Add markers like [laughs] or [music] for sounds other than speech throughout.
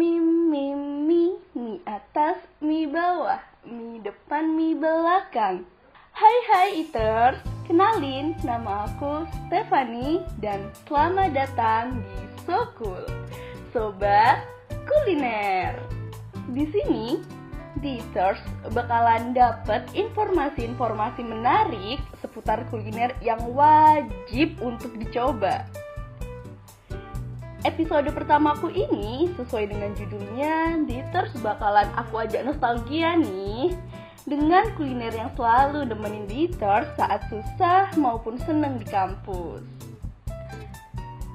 Mi, mi, mi, mi atas, mi bawah, mi depan, mi belakang. Hai hai eaters, kenalin nama aku Stefani dan selamat datang di Sokul, Sobat Kuliner. Di sini, di eaters bakalan dapet informasi-informasi menarik seputar kuliner yang wajib untuk dicoba. Episode pertamaku ini sesuai dengan judulnya Diters bakalan aku ajak nostalgia nih dengan kuliner yang selalu nemenin Diters saat susah maupun seneng di kampus.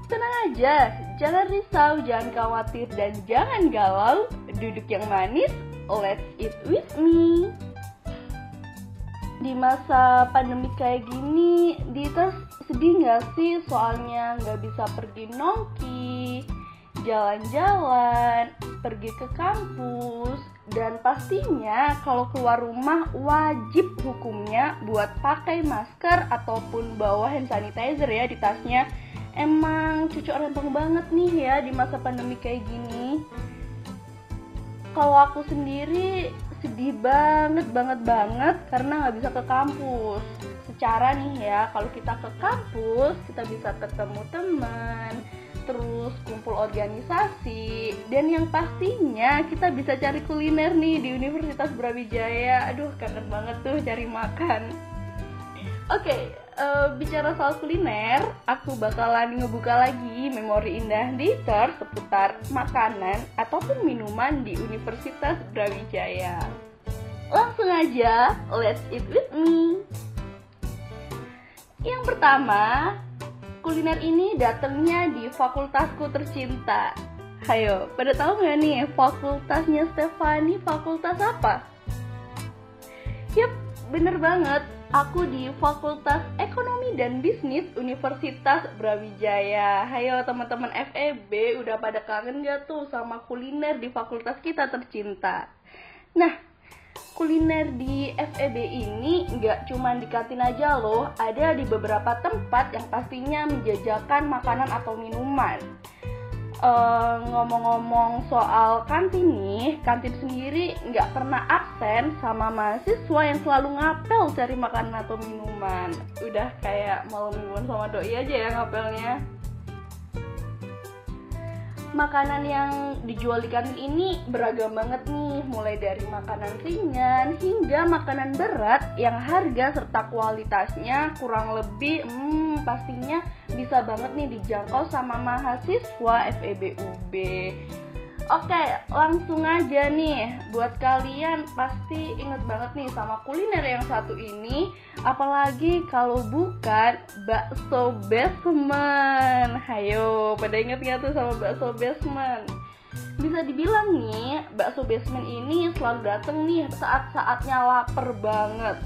Tenang aja, jangan risau, jangan khawatir, dan jangan galau. Duduk yang manis, let's eat with me. Di masa pandemi kayak gini, Diters sedih nggak sih soalnya nggak bisa pergi nongki, jalan-jalan, pergi ke kampus, dan pastinya kalau keluar rumah wajib hukumnya buat pakai masker ataupun bawa hand sanitizer ya di tasnya. Emang cucu rempong banget nih ya di masa pandemi kayak gini. Kalau aku sendiri sedih banget banget banget karena nggak bisa ke kampus secara nih ya. Kalau kita ke kampus kita bisa ketemu teman terus kumpul organisasi dan yang pastinya kita bisa cari kuliner nih di Universitas Brawijaya. Aduh kangen banget tuh cari makan. Oke okay, uh, eh, bicara soal kuliner aku bakalan ngebuka lagi memori indah di ter seputar makanan ataupun minuman di Universitas Brawijaya. Langsung aja let's eat with me yang pertama, kuliner ini datangnya di fakultasku tercinta. Hayo, pada tahu nggak nih fakultasnya Stefani fakultas apa? Yap, bener banget. Aku di Fakultas Ekonomi dan Bisnis Universitas Brawijaya. Hayo teman-teman FEB, udah pada kangen gak tuh sama kuliner di fakultas kita tercinta? Nah, kuliner di FEB ini nggak cuma di kantin aja loh, ada di beberapa tempat yang pastinya menjajakan makanan atau minuman. Uh, ngomong-ngomong soal kantin nih, kantin sendiri nggak pernah absen sama mahasiswa yang selalu ngapel cari makanan atau minuman. Udah kayak malam mingguan sama doi aja ya ngapelnya makanan yang dijual di kantin ini beragam banget nih, mulai dari makanan ringan hingga makanan berat yang harga serta kualitasnya kurang lebih hmm, pastinya bisa banget nih dijangkau sama mahasiswa FEBUB. Oke, langsung aja nih. Buat kalian pasti inget banget nih sama kuliner yang satu ini. Apalagi kalau bukan bakso basement. Hayo, pada inget gak tuh sama bakso basement? Bisa dibilang nih, bakso basement ini selalu dateng nih saat-saatnya lapar banget.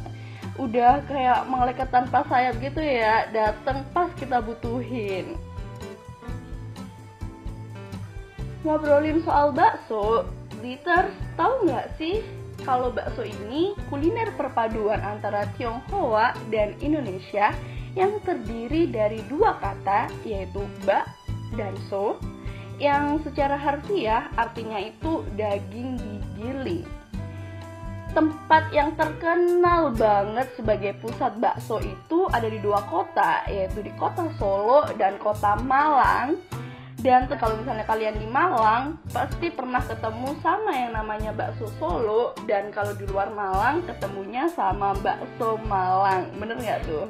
Udah kayak malaikat tanpa sayap gitu ya, dateng pas kita butuhin ngobrolin soal bakso, Dieter tahu nggak sih kalau bakso ini kuliner perpaduan antara Tionghoa dan Indonesia yang terdiri dari dua kata yaitu bak dan so yang secara harfiah artinya itu daging digiling. Tempat yang terkenal banget sebagai pusat bakso itu ada di dua kota, yaitu di kota Solo dan kota Malang dan kalau misalnya kalian di Malang, pasti pernah ketemu sama yang namanya bakso Solo. Dan kalau di luar Malang, ketemunya sama bakso Malang. Bener nggak tuh?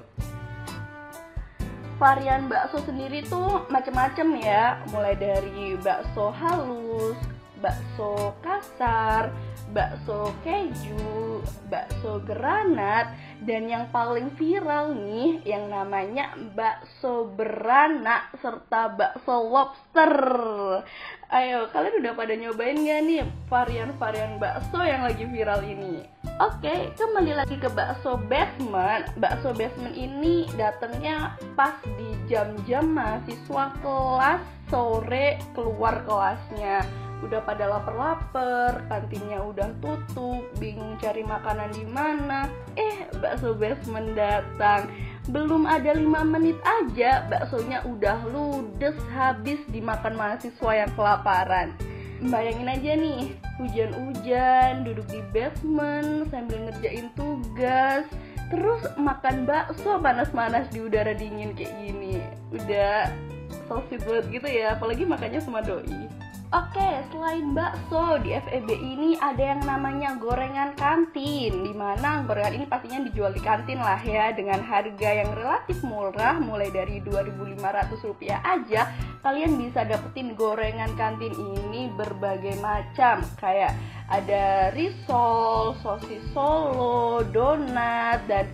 Varian bakso sendiri tuh macem-macem ya, mulai dari bakso halus, bakso kasar, bakso keju, bakso granat, dan yang paling viral nih yang namanya bakso beranak serta bakso lobster. Ayo, kalian udah pada nyobain gak nih varian-varian bakso yang lagi viral ini? Oke, kembali lagi ke bakso basement. Bakso basement ini datangnya pas di jam-jam mahasiswa kelas sore keluar kelasnya udah pada lapar-lapar, kantinnya udah tutup, bingung cari makanan di mana. Eh, bakso basement datang. Belum ada lima menit aja, baksonya udah ludes habis dimakan mahasiswa yang kelaparan. bayangin aja nih hujan-hujan duduk di basement sambil ngerjain tugas terus makan bakso panas-panas di udara dingin kayak gini udah sweet banget gitu ya apalagi makannya sama doi Oke, selain bakso di FEB ini ada yang namanya gorengan kantin Di mana gorengan ini pastinya dijual di kantin lah ya Dengan harga yang relatif murah mulai dari 2.500 rupiah aja. Kalian bisa dapetin gorengan kantin ini berbagai macam Kayak ada risol, sosis solo, donat, dan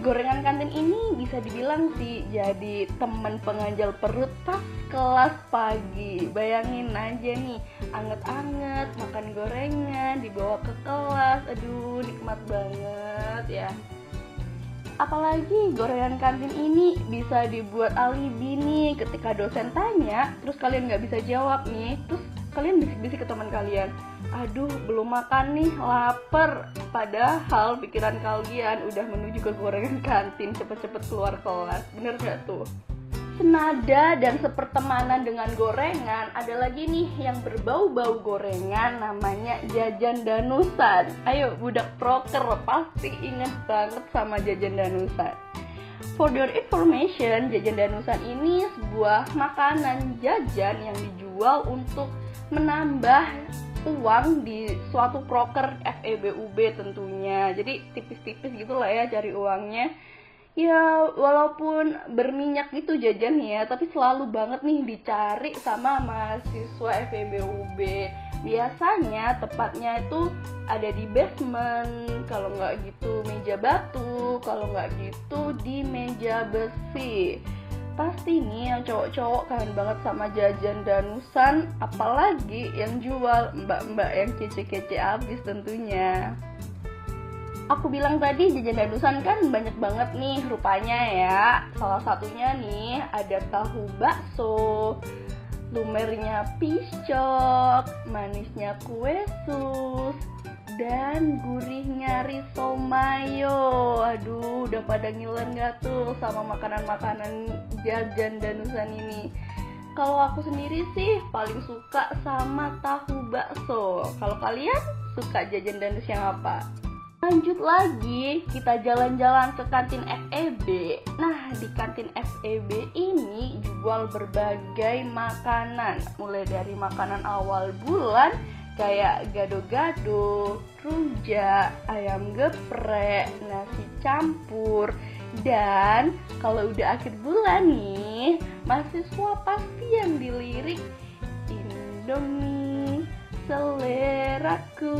gorengan kantin ini bisa dibilang sih jadi temen penganjal perut pas kelas pagi. Bayangin aja nih anget-anget makan gorengan dibawa ke kelas. Aduh nikmat banget ya. Apalagi gorengan kantin ini bisa dibuat alibi nih ketika dosen tanya terus kalian nggak bisa jawab nih. Terus kalian bisik-bisik ke teman kalian. Aduh belum makan nih lapar. Padahal pikiran kalian udah menuju ke gorengan kantin cepet-cepet keluar kelas. Bener gak tuh? Senada dan sepertemanan dengan gorengan. Ada lagi nih yang berbau-bau gorengan namanya jajan danusan. Ayo budak proker pasti inget banget sama jajan danusan. For your information, jajan danusan ini sebuah makanan jajan yang dijual untuk menambah uang di suatu proker FEBUB tentunya. Jadi tipis-tipis gitu lah ya cari uangnya. Ya walaupun berminyak gitu jajan ya tapi selalu banget nih dicari sama mahasiswa FEBUB biasanya tepatnya itu ada di basement kalau nggak gitu meja batu kalau nggak gitu di meja besi pasti nih yang cowok-cowok kangen banget sama jajan danusan apalagi yang jual mbak-mbak yang kece-kece abis tentunya. Aku bilang tadi jajan danusan kan banyak banget nih rupanya ya. Salah satunya nih ada tahu bakso lumernya piscok manisnya kue sus dan gurihnya risol mayo aduh udah pada ngiler gak tuh sama makanan-makanan jajan danusan ini? Kalau aku sendiri sih paling suka sama tahu bakso. Kalau kalian suka jajan danus yang apa? Lanjut lagi, kita jalan-jalan ke kantin FEB. Nah, di kantin FEB ini jual berbagai makanan, mulai dari makanan awal bulan kayak gado-gado, rujak, ayam geprek, nasi campur, dan kalau udah akhir bulan nih, mahasiswa pasti yang dilirik Indomie seleraku.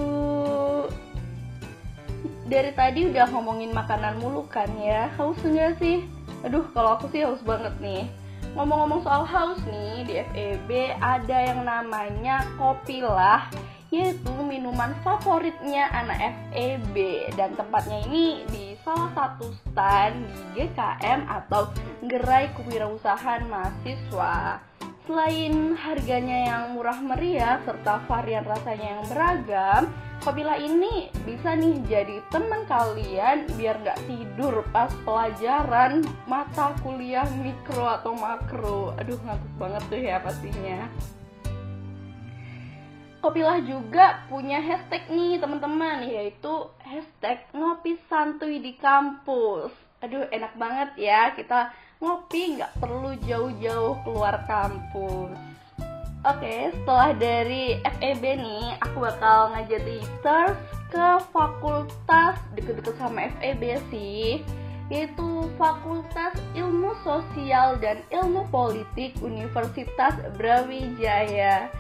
Dari tadi udah ngomongin makanan mulu kan ya, haus nggak sih? Aduh, kalau aku sih haus banget nih. Ngomong-ngomong soal haus nih, di FEB ada yang namanya kopi lah yaitu minuman favoritnya anak FEB dan tempatnya ini di salah satu stand di GKM atau Gerai Kewirausahaan Mahasiswa. Selain harganya yang murah meriah serta varian rasanya yang beragam, Kopila ini bisa nih jadi teman kalian biar nggak tidur pas pelajaran mata kuliah mikro atau makro. Aduh ngantuk banget tuh ya pastinya. Kopilah juga punya hashtag nih teman-teman yaitu hashtag ngopi santuy di kampus. Aduh enak banget ya kita ngopi nggak perlu jauh-jauh keluar kampus. Oke, setelah dari FEB nih, aku bakal ngajak terus ke fakultas deket-deket sama FEB sih yaitu Fakultas Ilmu Sosial dan Ilmu Politik Universitas Brawijaya.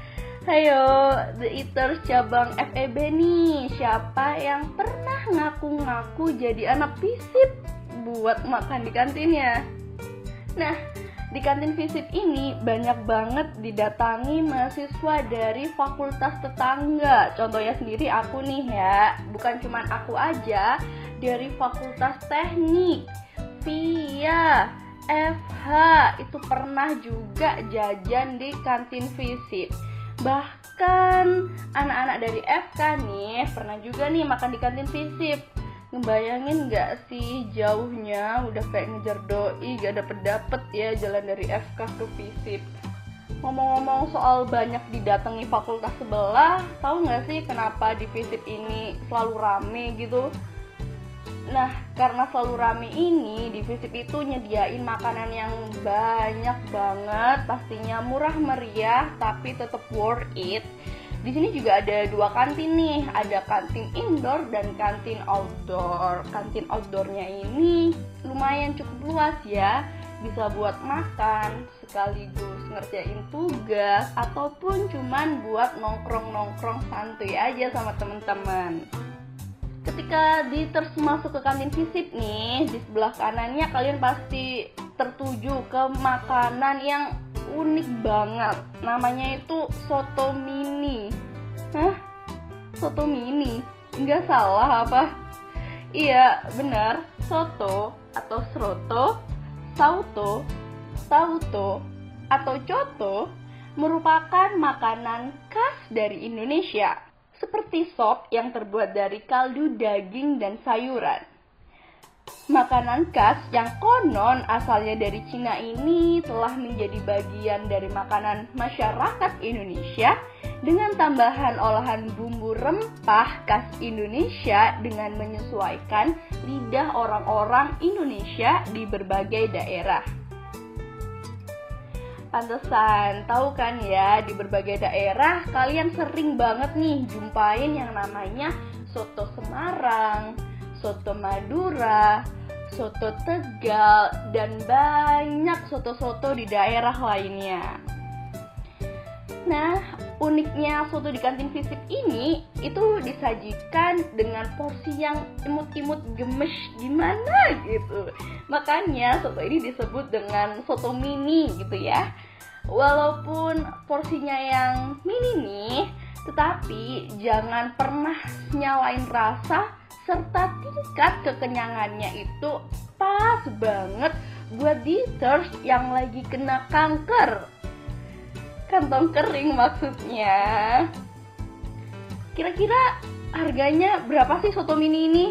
Hayo, The Eaters cabang FEB nih Siapa yang pernah ngaku-ngaku jadi anak visip buat makan di kantinnya? Nah, di kantin visip ini banyak banget didatangi mahasiswa dari fakultas tetangga. Contohnya sendiri aku nih ya. Bukan cuma aku aja Dari fakultas teknik Via FH itu pernah juga jajan di kantin visip Bahkan anak-anak dari FK nih pernah juga nih makan di kantin visip. Ngebayangin gak sih jauhnya udah kayak ngejar doi gak dapet dapet ya jalan dari FK ke visip. Ngomong-ngomong soal banyak didatangi fakultas sebelah, tahu nggak sih kenapa di FISIP ini selalu rame gitu? Nah, karena selalu rame ini, di FISIP itu nyediain makanan yang banyak banget, pastinya murah meriah, tapi tetap worth it. Di sini juga ada dua kantin nih, ada kantin indoor dan kantin outdoor. Kantin outdoornya ini lumayan cukup luas ya, bisa buat makan sekaligus ngerjain tugas ataupun cuman buat nongkrong-nongkrong santuy aja sama temen-temen. Ketika di terus masuk ke kantin fisip nih di sebelah kanannya kalian pasti tertuju ke makanan yang unik banget. Namanya itu soto mini. Hah? Soto mini? Nggak salah apa? Iya benar. Soto atau sroto sauto, sauto, atau coto merupakan makanan khas dari Indonesia, seperti sop yang terbuat dari kaldu daging dan sayuran. Makanan khas yang konon asalnya dari Cina ini telah menjadi bagian dari makanan masyarakat Indonesia dengan tambahan olahan bumbu rempah khas Indonesia dengan menyesuaikan lidah orang-orang Indonesia di berbagai daerah. Pantesan, tahu kan ya, di berbagai daerah kalian sering banget nih jumpain yang namanya soto Semarang, soto Madura, soto Tegal, dan banyak soto-soto di daerah lainnya. Nah, uniknya soto di kantin fisip ini itu disajikan dengan porsi yang imut-imut gemes gimana gitu. Makanya soto ini disebut dengan soto mini gitu ya. Walaupun porsinya yang mini nih, tetapi jangan pernah nyalain rasa serta tingkat kekenyangannya itu pas banget buat dessert yang lagi kena kanker. Kantong kering maksudnya. Kira-kira harganya berapa sih soto mini ini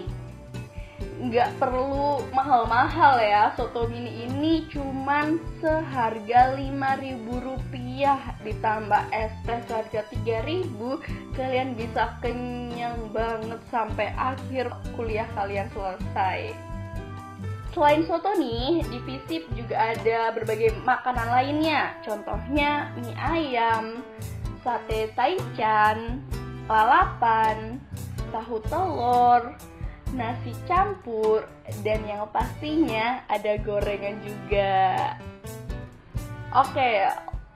nggak perlu mahal-mahal ya soto mini ini cuman seharga 5000 rupiah ditambah espresso harga 3000 kalian bisa kenyang banget sampai akhir kuliah kalian selesai Selain soto nih, di Visip juga ada berbagai makanan lainnya. Contohnya mie ayam, sate taichan, lalapan, tahu telur, nasi campur, dan yang pastinya ada gorengan juga. Oke,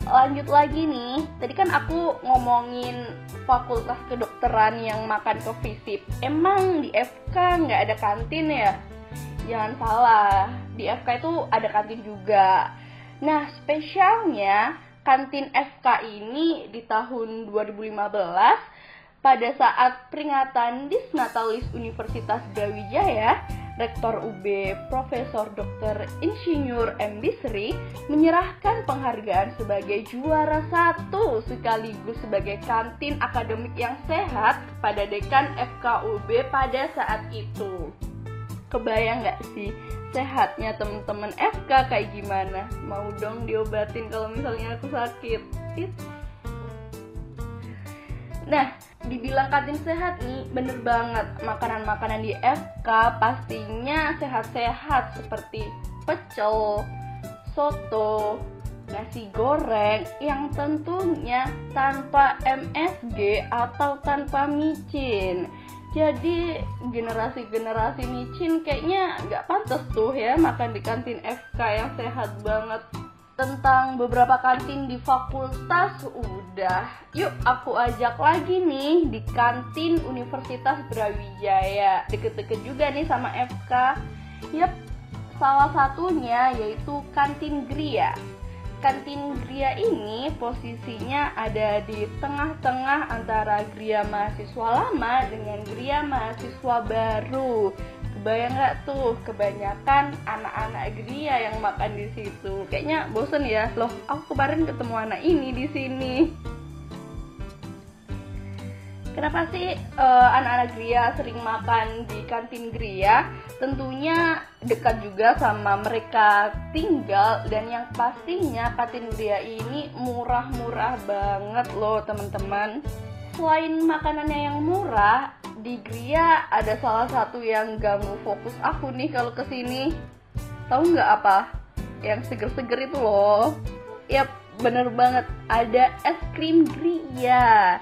lanjut lagi nih. Tadi kan aku ngomongin fakultas kedokteran yang makan ke Visip. Emang di FK nggak ada kantin ya? jangan salah di FK itu ada kantin juga nah spesialnya kantin FK ini di tahun 2015 pada saat peringatan Disnatalis Universitas Brawijaya Rektor UB Profesor Dr. Insinyur M. Bisri menyerahkan penghargaan sebagai juara satu sekaligus sebagai kantin akademik yang sehat kepada Dekan FKUB pada saat itu kebayang nggak sih sehatnya temen-temen FK kayak gimana mau dong diobatin kalau misalnya aku sakit nah dibilang kantin sehat nih bener banget. Makanan-makanan di FK pastinya sehat-sehat seperti pecel soto nasi goreng yang tentunya tanpa MSG atau tanpa micin. Jadi generasi-generasi micin kayaknya nggak pantas tuh ya makan di kantin FK yang sehat banget tentang beberapa kantin di fakultas. Udah yuk aku ajak lagi nih di kantin Universitas Brawijaya. Deket-deket juga nih sama FK yep salah satunya yaitu kantin Gria. Kantin Gria ini posisinya ada di tengah-tengah antara Gria mahasiswa lama dengan Gria mahasiswa baru. Kebayang nggak tuh kebanyakan anak-anak Gria yang makan di situ? Kayaknya bosen ya. Loh, aku kemarin ketemu anak ini di sini. Kenapa sih uh, anak-anak Gria sering makan di kantin Gria? Tentunya dekat juga sama mereka tinggal dan yang pastinya kantin Gria ini murah-murah banget loh teman-teman. Selain makanannya yang murah, di Gria ada salah satu yang ganggu fokus aku nih kalau ke sini. Tahu nggak apa? Yang seger-seger itu loh. Yap, bener banget. Ada es krim Gria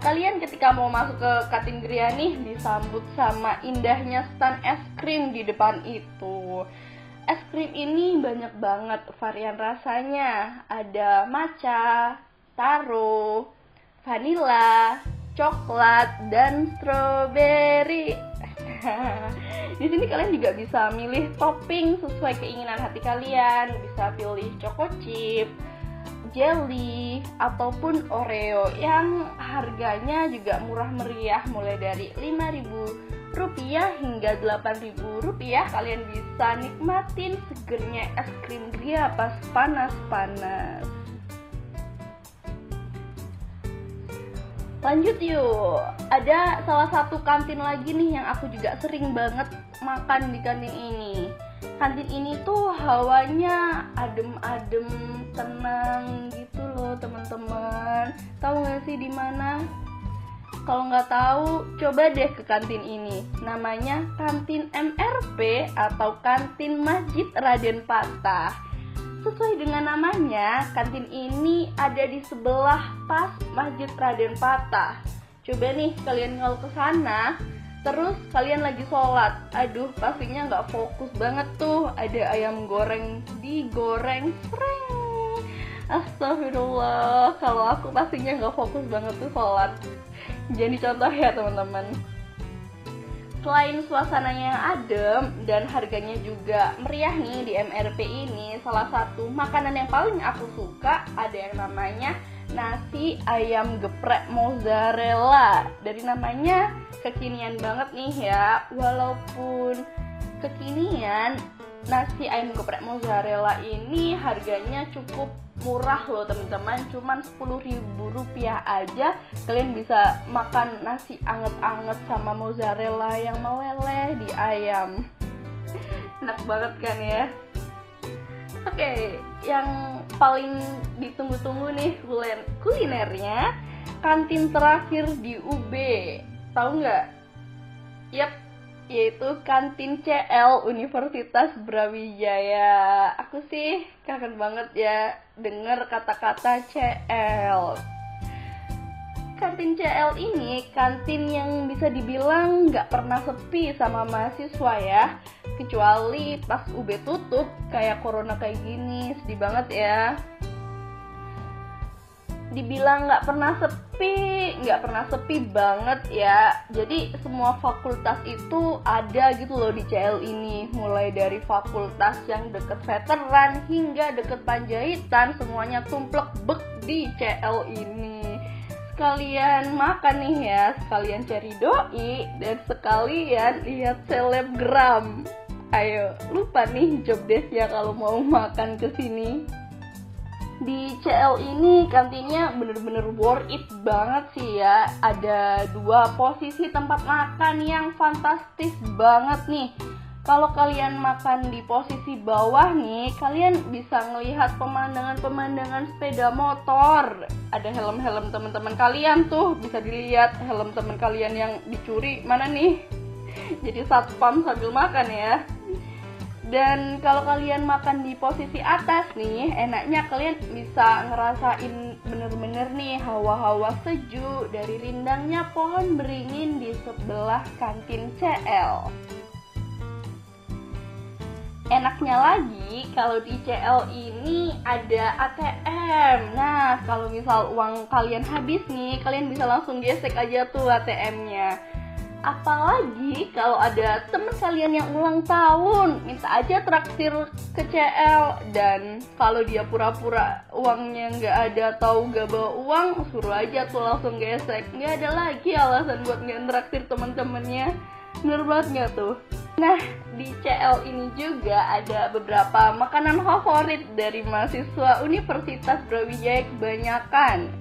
kalian ketika mau masuk ke Katin Gria nih disambut sama indahnya stand es krim di depan itu. Es krim ini banyak banget varian rasanya. Ada matcha, taro, vanilla, coklat, dan strawberry. [laughs] di sini kalian juga bisa milih topping sesuai keinginan hati kalian. Bisa pilih choco chip, jelly ataupun Oreo yang harganya juga murah meriah mulai dari 5000 rupiah hingga 8000 rupiah kalian bisa nikmatin segernya es krim Gria pas panas-panas lanjut yuk. Ada salah satu kantin lagi nih yang aku juga sering banget makan di kantin ini. Kantin ini tuh hawanya adem-adem tenang gitu loh teman-teman. Tahu nggak sih di mana? Kalau nggak tahu coba deh ke kantin ini. Namanya kantin MRP atau kantin Masjid Raden Patah sesuai dengan namanya kantin ini ada di sebelah pas Masjid Raden Patah coba nih kalian kalau ke sana Terus kalian lagi sholat, aduh pastinya nggak fokus banget tuh. Ada ayam goreng digoreng, sreng. Astagfirullah, kalau aku pastinya nggak fokus banget tuh sholat. Jadi contoh ya teman-teman. Selain suasananya yang adem dan harganya juga meriah nih di MRP ini, salah satu makanan yang paling aku suka ada yang namanya nasi ayam geprek mozzarella. Dari namanya kekinian banget nih ya. Walaupun kekinian, nasi ayam geprek mozzarella ini harganya cukup murah loh teman-teman cuman 10 ribu rupiah aja kalian bisa makan nasi anget-anget sama mozzarella yang meleleh di ayam [laughs] enak banget kan ya Oke, okay, yang paling ditunggu-tunggu nih kulinernya kantin terakhir di UB. Tahu nggak? Yap, yaitu kantin CL Universitas Brawijaya. Aku sih kangen banget ya denger kata-kata CL kantin CL ini kantin yang bisa dibilang nggak pernah sepi sama mahasiswa ya. Kecuali pas UB tutup kayak corona kayak gini sedih banget ya dibilang nggak pernah sepi nggak pernah sepi banget ya jadi semua fakultas itu ada gitu loh di CL ini mulai dari fakultas yang deket veteran hingga deket panjaitan semuanya tumplek bek di CL ini sekalian makan nih ya, sekalian cari doi dan sekalian lihat selebgram. Ayo, lupa nih job ya kalau mau makan ke sini. Di CL ini kantinnya bener-bener worth it banget sih ya. Ada dua posisi tempat makan yang fantastis banget nih kalau kalian makan di posisi bawah nih, kalian bisa melihat pemandangan-pemandangan sepeda motor. Ada helm-helm teman-teman kalian tuh, bisa dilihat helm teman kalian yang dicuri mana nih. [laughs] Jadi satpam sambil makan ya. Dan kalau kalian makan di posisi atas nih, enaknya kalian bisa ngerasain bener-bener nih hawa-hawa sejuk dari rindangnya pohon beringin di sebelah kantin CL enaknya lagi kalau di CL ini ada ATM. Nah, kalau misal uang kalian habis nih, kalian bisa langsung gesek aja tuh ATM-nya. Apalagi kalau ada temen kalian yang ulang tahun, minta aja traktir ke CL dan kalau dia pura-pura uangnya nggak ada atau nggak bawa uang, suruh aja tuh langsung gesek. Nggak ada lagi alasan buat nggak traktir temen-temennya. Bener banget nggak tuh? Nah, di CL ini juga ada beberapa makanan favorit dari mahasiswa Universitas Brawijaya kebanyakan.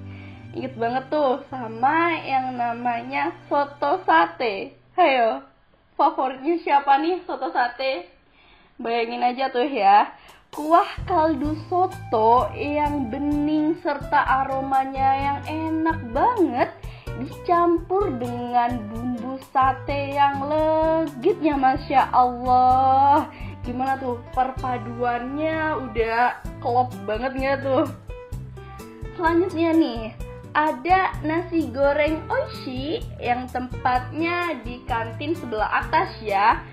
Ingat banget tuh sama yang namanya soto sate. Hayo, favoritnya siapa nih soto sate? Bayangin aja tuh ya, kuah kaldu soto yang bening serta aromanya yang enak banget dicampur dengan bumbu sate yang legitnya Masya Allah Gimana tuh perpaduannya udah klop banget gak tuh Selanjutnya nih ada nasi goreng Oishi yang tempatnya di kantin sebelah atas ya.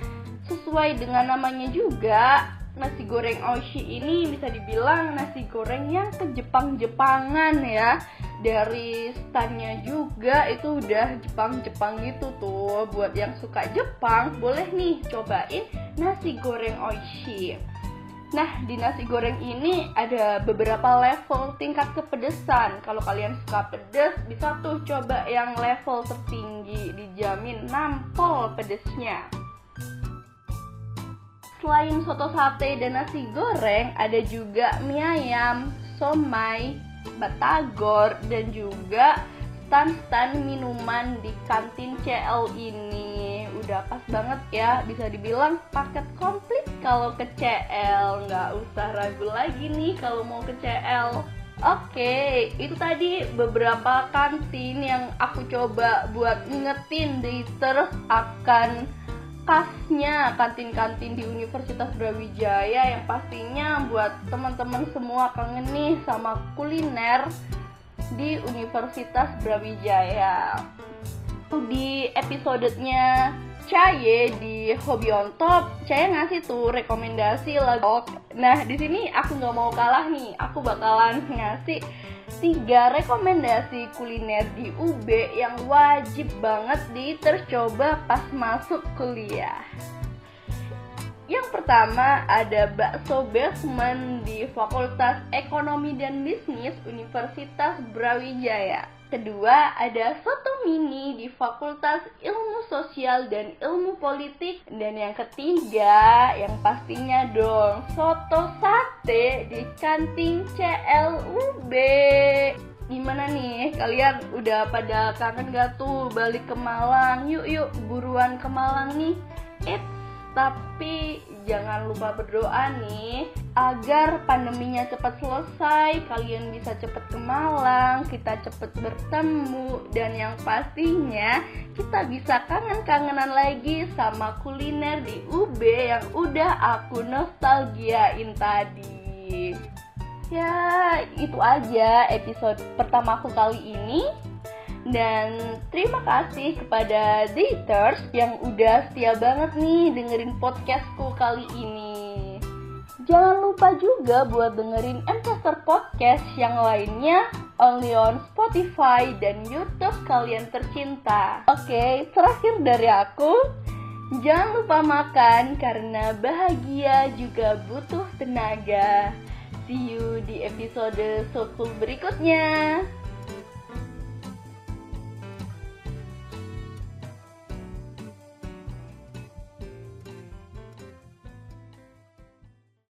Sesuai dengan namanya juga nasi goreng Oishi ini bisa dibilang nasi goreng yang ke Jepang-Jepangan ya. Dari stannya juga itu udah Jepang-Jepang gitu tuh. Buat yang suka Jepang boleh nih cobain nasi goreng Oishi Nah, di nasi goreng ini ada beberapa level tingkat kepedesan. Kalau kalian suka pedes, bisa tuh coba yang level tertinggi, dijamin nampol pedesnya. Selain soto sate dan nasi goreng, ada juga mie ayam, somai, batagor, dan juga stand-stand minuman di kantin CL ini udah pas banget ya. Bisa dibilang paket komplit. Kalau ke CL nggak usah ragu lagi nih kalau mau ke CL Oke, itu tadi beberapa kantin yang aku coba buat ngetin daters akan khasnya kantin-kantin di Universitas Brawijaya yang pastinya buat teman-teman semua kangen nih sama kuliner di Universitas Brawijaya. Di episodenya Caye di Hobi on Top, Caye ngasih tuh rekomendasi lagu. Nah, di sini aku nggak mau kalah nih. Aku bakalan ngasih tiga rekomendasi kuliner di UB yang wajib banget ditercoba pas masuk kuliah. Yang pertama ada bakso basement di Fakultas Ekonomi dan Bisnis Universitas Brawijaya. Kedua ada soto mini di Fakultas Ilmu Sosial dan Ilmu Politik dan yang ketiga yang pastinya dong soto sate di kantin CLUB. Gimana nih kalian udah pada kangen gak tuh balik ke Malang? Yuk yuk buruan ke Malang nih. It's tapi jangan lupa berdoa nih agar pandeminya cepat selesai, kalian bisa cepat ke Malang, kita cepat bertemu dan yang pastinya kita bisa kangen-kangenan lagi sama kuliner di UB yang udah aku nostalgiain tadi. Ya, itu aja episode pertama aku kali ini. Dan terima kasih kepada daters yang udah setia banget nih dengerin podcastku kali ini. Jangan lupa juga buat dengerin Ancestor Podcast yang lainnya only on Spotify dan YouTube kalian tercinta. Oke, terakhir dari aku, jangan lupa makan karena bahagia juga butuh tenaga. See you di episode Sokul berikutnya.